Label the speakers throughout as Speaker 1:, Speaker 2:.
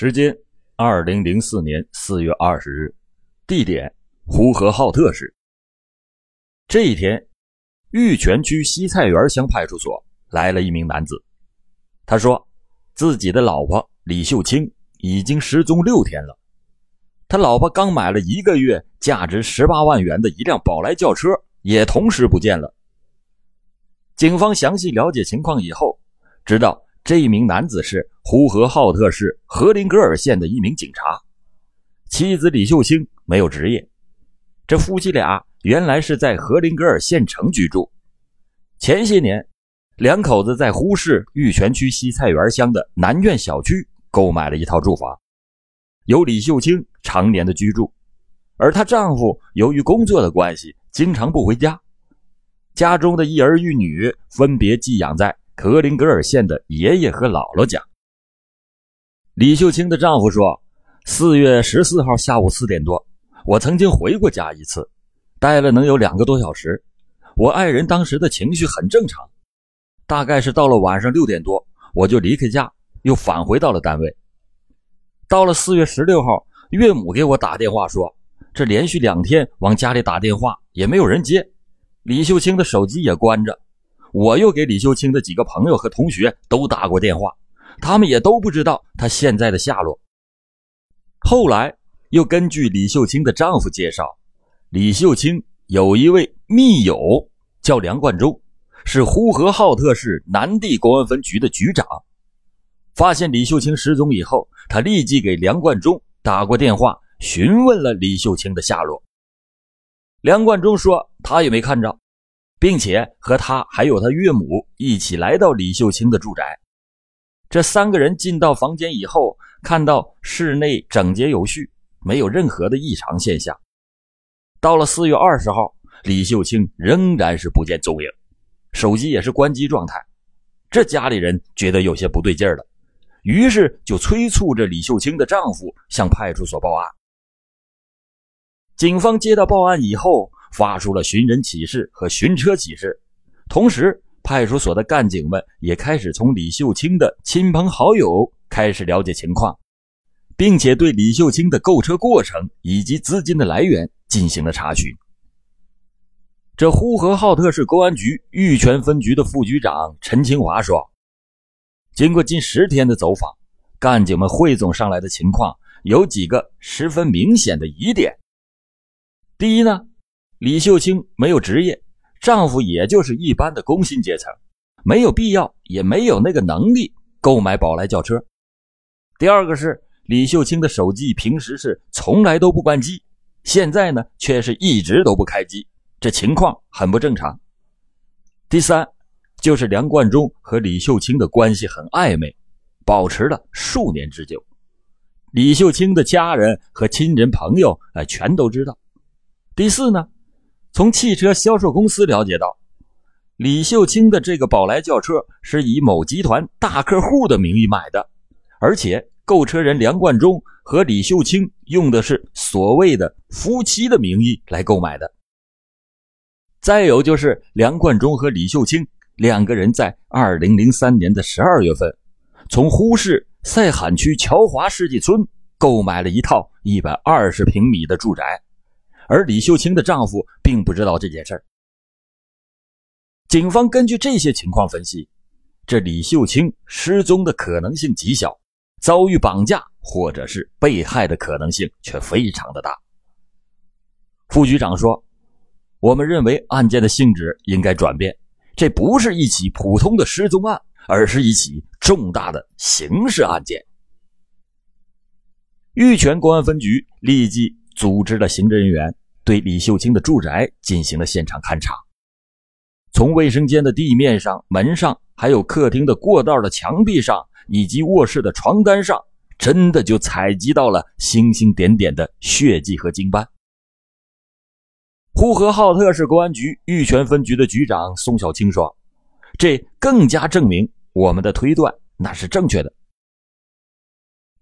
Speaker 1: 时间：二零零四年四月二十日，地点：呼和浩特市。这一天，玉泉区西菜园乡派出所来了一名男子。他说，自己的老婆李秀清已经失踪六天了。他老婆刚买了一个月、价值十八万元的一辆宝来轿车，也同时不见了。警方详细了解情况以后，知道。这一名男子是呼和浩特市和林格尔县的一名警察，妻子李秀清没有职业。这夫妻俩原来是在和林格尔县城居住。前些年，两口子在呼市玉泉区西菜园乡的南苑小区购买了一套住房，由李秀清常年的居住，而她丈夫由于工作的关系，经常不回家，家中的一儿一女分别寄养在。格林格尔县的爷爷和姥姥家。李秀清的丈夫说：“四月十四号下午四点多，我曾经回过家一次，待了能有两个多小时。我爱人当时的情绪很正常。大概是到了晚上六点多，我就离开家，又返回到了单位。到了四月十六号，岳母给我打电话说，这连续两天往家里打电话也没有人接，李秀清的手机也关着。”我又给李秀清的几个朋友和同学都打过电话，他们也都不知道她现在的下落。后来又根据李秀清的丈夫介绍，李秀清有一位密友叫梁冠中，是呼和浩特市南地公安分局的局长。发现李秀清失踪以后，他立即给梁冠中打过电话，询问了李秀清的下落。梁冠中说他也没看着。并且和他还有他岳母一起来到李秀清的住宅。这三个人进到房间以后，看到室内整洁有序，没有任何的异常现象。到了四月二十号，李秀清仍然是不见踪影，手机也是关机状态。这家里人觉得有些不对劲了，于是就催促着李秀清的丈夫向派出所报案。警方接到报案以后。发出了寻人启事和寻车启事，同时派出所的干警们也开始从李秀清的亲朋好友开始了解情况，并且对李秀清的购车过程以及资金的来源进行了查询。这呼和浩特市公安局玉泉分局的副局长陈清华说：“经过近十天的走访，干警们汇总上来的情况有几个十分明显的疑点。第一呢。”李秀清没有职业，丈夫也就是一般的工薪阶层，没有必要，也没有那个能力购买宝来轿车。第二个是李秀清的手机平时是从来都不关机，现在呢却是一直都不开机，这情况很不正常。第三就是梁冠中和李秀清的关系很暧昧，保持了数年之久，李秀清的家人和亲人朋友哎全都知道。第四呢？从汽车销售公司了解到，李秀清的这个宝来轿车是以某集团大客户的名义买的，而且购车人梁冠中和李秀清用的是所谓的夫妻的名义来购买的。再有就是梁冠中和李秀清两个人在二零零三年的十二月份，从呼市赛罕区乔华世纪村购买了一套一百二十平米的住宅。而李秀清的丈夫并不知道这件事儿。警方根据这些情况分析，这李秀清失踪的可能性极小，遭遇绑架或者是被害的可能性却非常的大。副局长说：“我们认为案件的性质应该转变，这不是一起普通的失踪案，而是一起重大的刑事案件。”玉泉公安分局立即。组织了刑侦人员对李秀清的住宅进行了现场勘查，从卫生间的地面上、门上，还有客厅的过道的墙壁上，以及卧室的床单上，真的就采集到了星星点点的血迹和精斑。呼和浩特市公安局玉泉分局的局长宋小青说：“这更加证明我们的推断那是正确的。”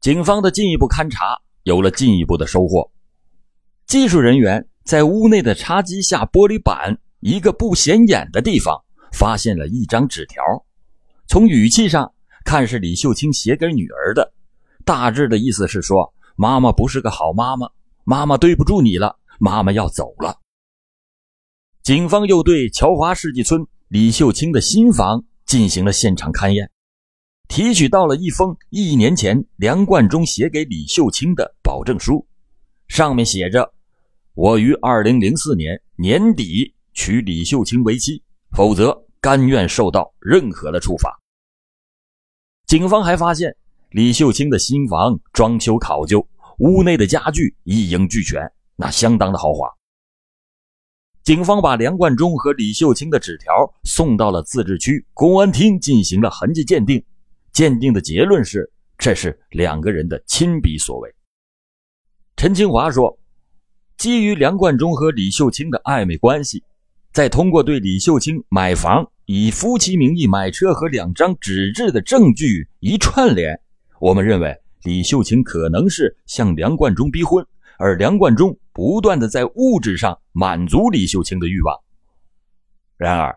Speaker 1: 警方的进一步勘查有了进一步的收获。技术人员在屋内的茶几下玻璃板一个不显眼的地方发现了一张纸条，从语气上看是李秀清写给女儿的，大致的意思是说，妈妈不是个好妈妈，妈妈对不住你了，妈妈要走了。警方又对乔华世纪村李秀清的新房进行了现场勘验，提取到了一封一年前梁冠中写给李秀清的保证书，上面写着：“我于二零零四年年底娶李秀清为妻，否则甘愿受到任何的处罚。”警方还发现李秀清的新房装修考究，屋内的家具一应俱全，那相当的豪华。警方把梁冠中和李秀清的纸条送到了自治区公安厅进行了痕迹鉴定，鉴定的结论是这是两个人的亲笔所为。陈清华说，基于梁冠中和李秀清的暧昧关系，再通过对李秀清买房以夫妻名义买车和两张纸质的证据一串联，我们认为李秀清可能是向梁冠中逼婚。而梁冠中不断的在物质上满足李秀清的欲望。然而，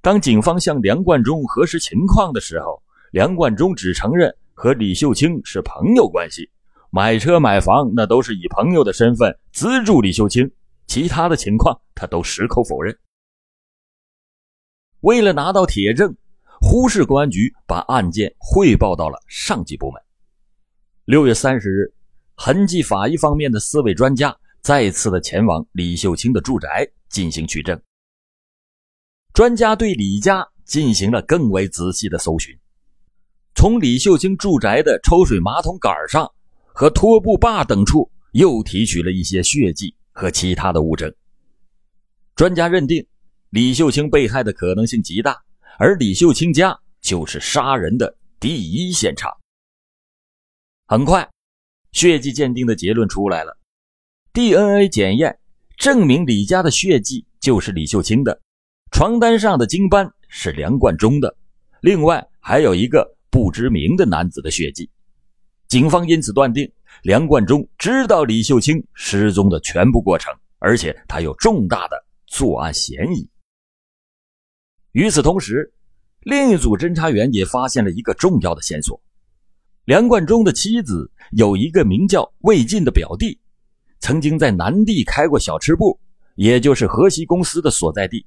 Speaker 1: 当警方向梁冠中核实情况的时候，梁冠中只承认和李秀清是朋友关系，买车买房那都是以朋友的身份资助李秀清，其他的情况他都矢口否认。为了拿到铁证，呼市公安局把案件汇报到了上级部门。六月三十日。痕迹法医方面的四位专家再次的前往李秀清的住宅进行取证。专家对李家进行了更为仔细的搜寻，从李秀清住宅的抽水马桶杆上和拖布把等处又提取了一些血迹和其他的物证。专家认定，李秀清被害的可能性极大，而李秀清家就是杀人的第一现场。很快。血迹鉴定的结论出来了，DNA 检验证明李家的血迹就是李秀清的，床单上的精斑是梁冠中的，另外还有一个不知名的男子的血迹。警方因此断定梁冠中知道李秀清失踪的全部过程，而且他有重大的作案嫌疑。与此同时，另一组侦查员也发现了一个重要的线索。梁冠中的妻子有一个名叫魏晋的表弟，曾经在南地开过小吃部，也就是河西公司的所在地。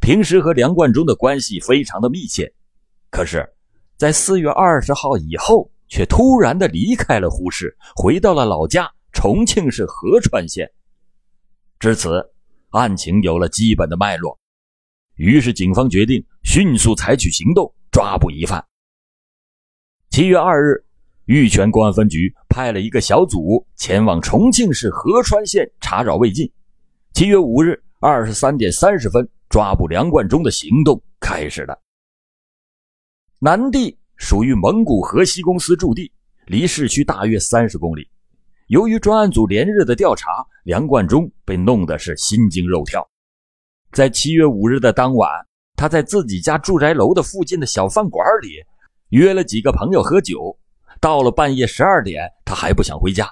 Speaker 1: 平时和梁冠中的关系非常的密切，可是，在四月二十号以后，却突然的离开了呼市，回到了老家重庆市合川县。至此，案情有了基本的脉络，于是警方决定迅速采取行动，抓捕疑犯。七月二日。玉泉公安分局派了一个小组前往重庆市合川县查找魏晋。七月五日二十三点三十分，抓捕梁冠中的行动开始了。南地属于蒙古河西公司驻地，离市区大约三十公里。由于专案组连日的调查，梁冠中被弄得是心惊肉跳。在七月五日的当晚，他在自己家住宅楼的附近的小饭馆里约了几个朋友喝酒。到了半夜十二点，他还不想回家。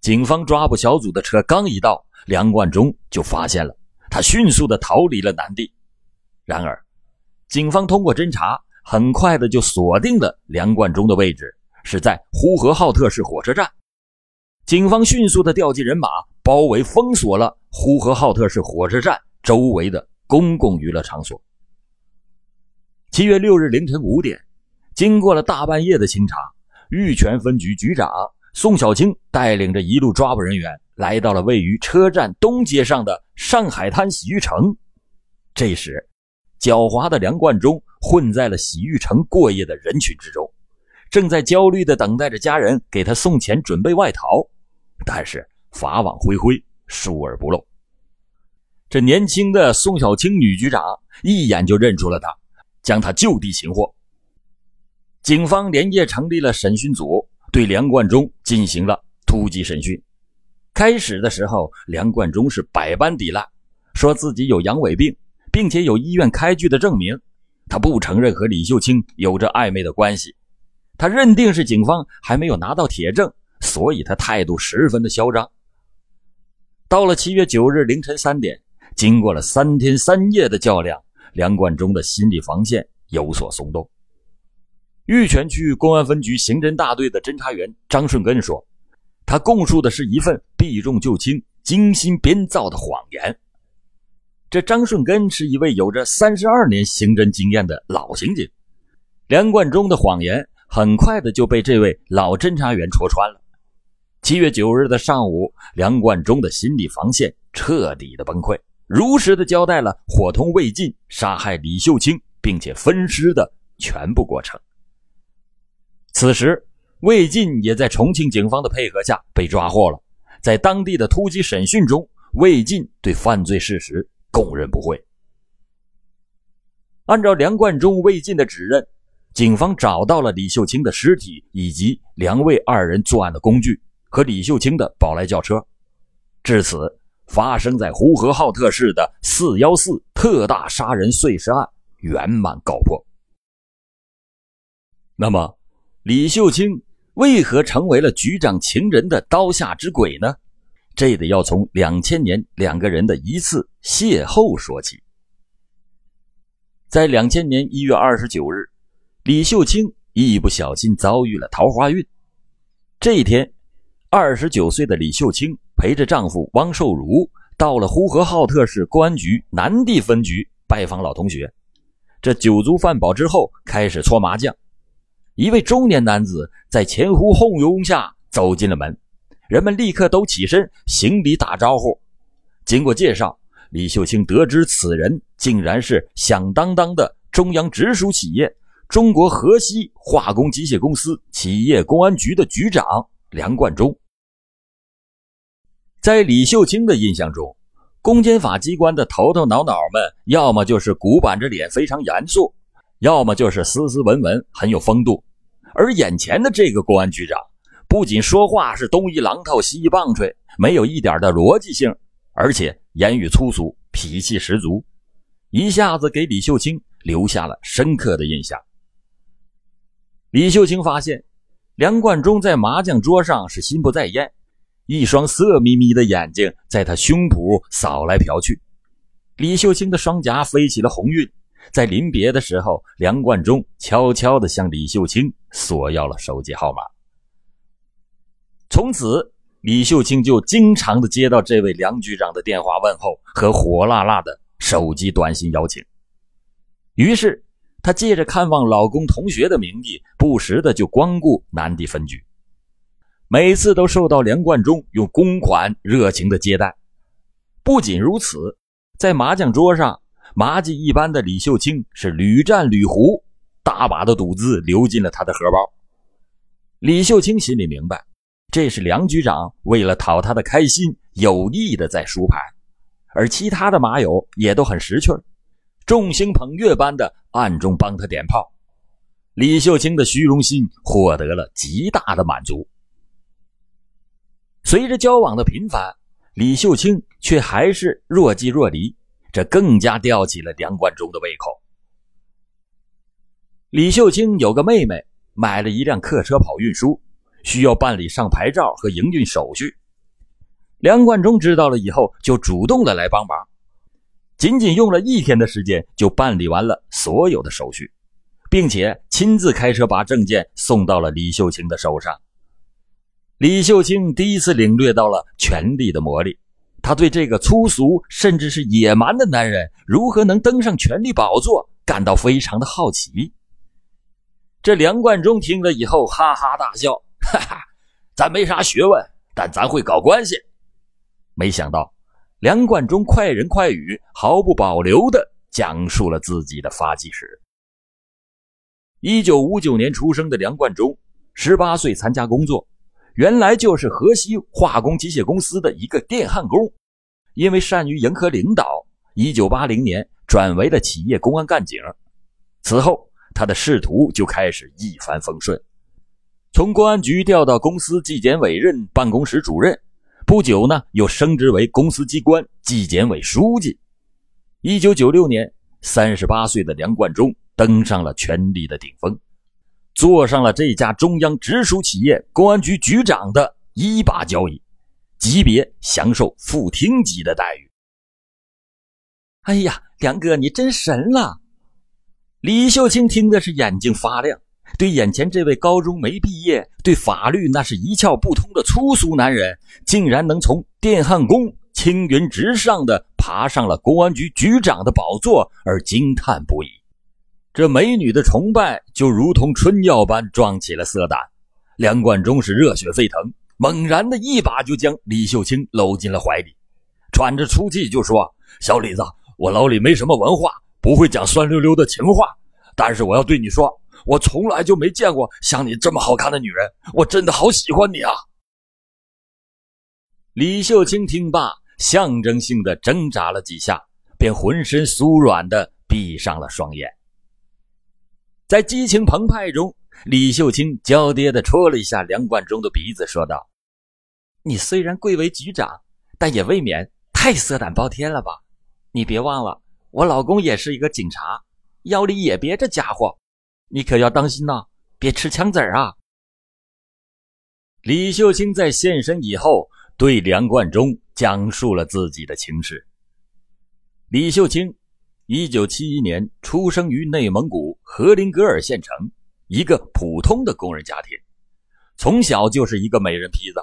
Speaker 1: 警方抓捕小组的车刚一到，梁冠中就发现了他，迅速的逃离了南地。然而，警方通过侦查，很快的就锁定了梁冠中的位置是在呼和浩特市火车站。警方迅速的调集人马，包围封锁了呼和浩特市火车站周围的公共娱乐场所。七月六日凌晨五点，经过了大半夜的清查。玉泉分局局长宋小青带领着一路抓捕人员来到了位于车站东街上的上海滩洗浴城。这时，狡猾的梁冠中混在了洗浴城过夜的人群之中，正在焦虑地等待着家人给他送钱准备外逃。但是法网恢恢，疏而不漏。这年轻的宋小青女局长一眼就认出了他，将他就地擒获。警方连夜成立了审讯组，对梁冠中进行了突击审讯。开始的时候，梁冠中是百般抵赖，说自己有阳痿病，并且有医院开具的证明。他不承认和李秀清有着暧昧的关系。他认定是警方还没有拿到铁证，所以他态度十分的嚣张。到了七月九日凌晨三点，经过了三天三夜的较量，梁冠中的心理防线有所松动。玉泉区公安分局刑侦大队的侦查员张顺根说：“他供述的是一份避重就轻、精心编造的谎言。”这张顺根是一位有着三十二年刑侦经验的老刑警，梁冠中的谎言很快的就被这位老侦查员戳穿了。七月九日的上午，梁冠中的心理防线彻底的崩溃，如实的交代了伙同魏晋杀害李秀清并且分尸的全部过程。此时，魏晋也在重庆警方的配合下被抓获了。在当地的突击审讯中，魏晋对犯罪事实供认不讳。按照梁冠中、魏晋的指认，警方找到了李秀清的尸体以及梁魏二人作案的工具和李秀清的宝来轿车。至此，发生在呼和浩特市的“四幺四”特大杀人碎尸案圆满告破。那么，李秀清为何成为了局长情人的刀下之鬼呢？这得要从两千年两个人的一次邂逅说起。在两千年一月二十九日，李秀清一不小心遭遇了桃花运。这一天，二十九岁的李秀清陪着丈夫汪寿如到了呼和浩特市公安局南地分局拜访老同学。这酒足饭饱之后，开始搓麻将。一位中年男子在前呼后拥下走进了门，人们立刻都起身行礼打招呼。经过介绍，李秀清得知此人竟然是响当当的中央直属企业中国河西化工机械公司企业公安局的局长梁冠中。在李秀清的印象中，公检法机关的头头脑脑们要么就是古板着脸非常严肃，要么就是斯斯文文很有风度。而眼前的这个公安局长，不仅说话是东一榔头西一棒槌，没有一点的逻辑性，而且言语粗俗，脾气十足，一下子给李秀清留下了深刻的印象。李秀清发现，梁冠中在麻将桌上是心不在焉，一双色眯眯的眼睛在他胸脯扫来瞟去，李秀清的双颊飞起了红晕。在临别的时候，梁冠中悄悄地向李秀清索要了手机号码。从此，李秀清就经常的接到这位梁局长的电话问候和火辣辣的手机短信邀请。于是，她借着看望老公同学的名义，不时的就光顾南地分局，每次都受到梁冠中用公款热情的接待。不仅如此，在麻将桌上。麻将一般的李秀清是屡战屡胡，大把的赌资流进了他的荷包。李秀清心里明白，这是梁局长为了讨他的开心，有意的在输牌，而其他的麻友也都很识趣众星捧月般的暗中帮他点炮。李秀清的虚荣心获得了极大的满足。随着交往的频繁，李秀清却还是若即若离。这更加吊起了梁冠中的胃口。李秀清有个妹妹，买了一辆客车跑运输，需要办理上牌照和营运手续。梁冠中知道了以后，就主动的来帮忙，仅仅用了一天的时间就办理完了所有的手续，并且亲自开车把证件送到了李秀清的手上。李秀清第一次领略到了权力的魔力。他对这个粗俗甚至是野蛮的男人如何能登上权力宝座感到非常的好奇。这梁冠中听了以后哈哈大笑：“哈哈，咱没啥学问，但咱会搞关系。”没想到，梁冠中快人快语，毫不保留地讲述了自己的发迹史。一九五九年出生的梁冠中，十八岁参加工作。原来就是河西化工机械公司的一个电焊工，因为善于迎合领导，一九八零年转为了企业公安干警。此后，他的仕途就开始一帆风顺，从公安局调到公司纪检委任办公室主任，不久呢，又升职为公司机关纪检委书记。一九九六年，三十八岁的梁冠中登上了权力的顶峰。坐上了这家中央直属企业公安局局长的一把交椅，级别享受副厅级的待遇。哎呀，梁哥，你真神了！李秀清听的是眼睛发亮，对眼前这位高中没毕业、对法律那是一窍不通的粗俗男人，竟然能从电焊工青云直上的爬上了公安局局长的宝座，而惊叹不已。这美女的崇拜就如同春药般撞起了色胆。梁冠中是热血沸腾，猛然的一把就将李秀清搂进了怀里，喘着粗气就说：“小李子，我老李没什么文化，不会讲酸溜溜的情话，但是我要对你说，我从来就没见过像你这么好看的女人，我真的好喜欢你啊！”李秀清听罢，象征性的挣扎了几下，便浑身酥软的闭上了双眼。在激情澎湃中。李秀清娇嗲地戳了一下梁冠中的鼻子，说道：“你虽然贵为局长，但也未免太色胆包天了吧？你别忘了，我老公也是一个警察，腰里也别着家伙，你可要当心呐，别吃枪子儿啊！”李秀清在现身以后，对梁冠中讲述了自己的情史。李秀清，一九七一年出生于内蒙古和林格尔县城。一个普通的工人家庭，从小就是一个美人坯子。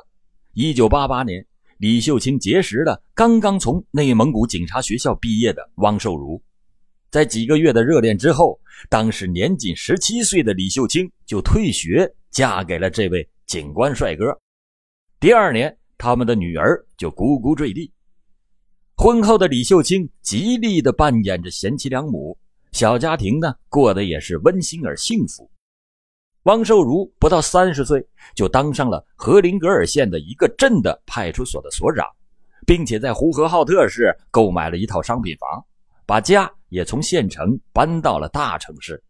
Speaker 1: 一九八八年，李秀清结识了刚刚从内蒙古警察学校毕业的汪寿如。在几个月的热恋之后，当时年仅十七岁的李秀清就退学，嫁给了这位警官帅哥。第二年，他们的女儿就咕咕坠地。婚后的李秀清极力地扮演着贤妻良母，小家庭呢过得也是温馨而幸福。汪寿如不到三十岁，就当上了和林格尔县的一个镇的派出所的所长，并且在呼和浩特市购买了一套商品房，把家也从县城搬到了大城市。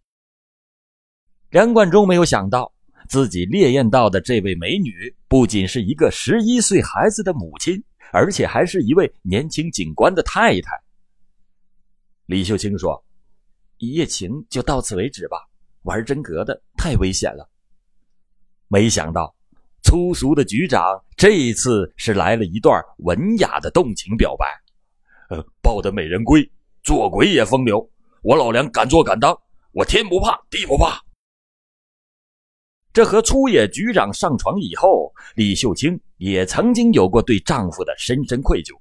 Speaker 1: 梁冠中没有想到，自己猎艳到的这位美女不仅是一个十一岁孩子的母亲，而且还是一位年轻警官的太太。李秀清说：“一夜情就到此为止吧。”玩真格的太危险了。没想到，粗俗的局长这一次是来了一段文雅的动情表白。呃，抱得美人归，做鬼也风流。我老梁敢做敢当，我天不怕地不怕。这和粗野局长上床以后，李秀清也曾经有过对丈夫的深深愧疚。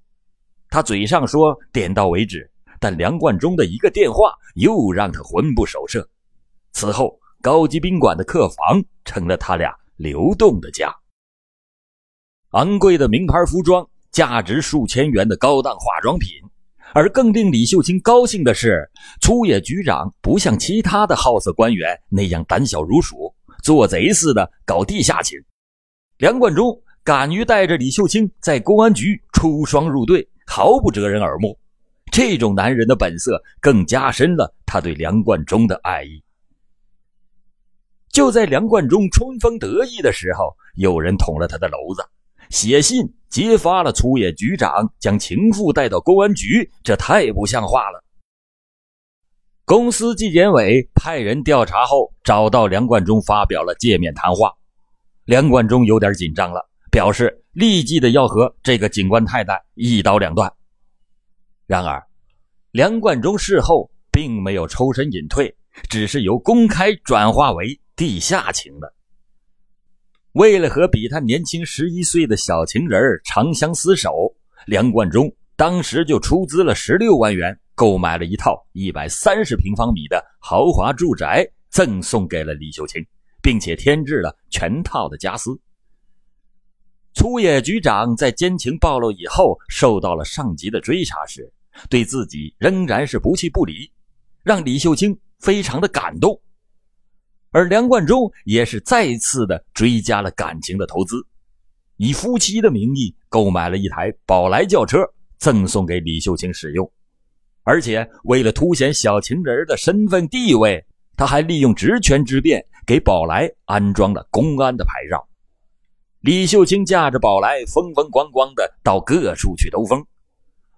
Speaker 1: 她嘴上说点到为止，但梁冠中的一个电话又让她魂不守舍。此后，高级宾馆的客房成了他俩流动的家。昂贵的名牌服装，价值数千元的高档化妆品，而更令李秀清高兴的是，粗野局长不像其他的好色官员那样胆小如鼠，做贼似的搞地下情。梁冠中敢于带着李秀清在公安局出双入对，毫不遮人耳目。这种男人的本色，更加深了他对梁冠中的爱意。就在梁冠中春风得意的时候，有人捅了他的娄子，写信揭发了粗野局长将情妇带到公安局，这太不像话了。公司纪检委派人调查后，找到梁冠中发表了界面谈话。梁冠中有点紧张了，表示立即的要和这个警官太太一刀两断。然而，梁冠中事后并没有抽身隐退，只是由公开转化为。地下情的，为了和比他年轻十一岁的小情人长相厮守，梁冠中当时就出资了十六万元，购买了一套一百三十平方米的豪华住宅，赠送给了李秀清，并且添置了全套的家私。粗野局长在奸情暴露以后，受到了上级的追查时，对自己仍然是不弃不离，让李秀清非常的感动。而梁冠中也是再次的追加了感情的投资，以夫妻的名义购买了一台宝来轿车，赠送给李秀清使用。而且为了凸显小情人的身份地位，他还利用职权之便给宝来安装了公安的牌照。李秀清驾着宝来风风光光的到各处去兜风，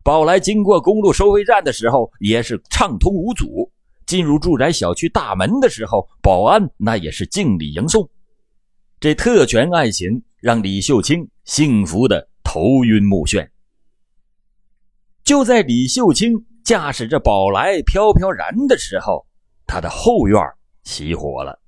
Speaker 1: 宝来经过公路收费站的时候也是畅通无阻。进入住宅小区大门的时候，保安那也是敬礼迎送。这特权爱情让李秀清幸福的头晕目眩。就在李秀清驾驶着宝来飘飘然的时候，他的后院起火了。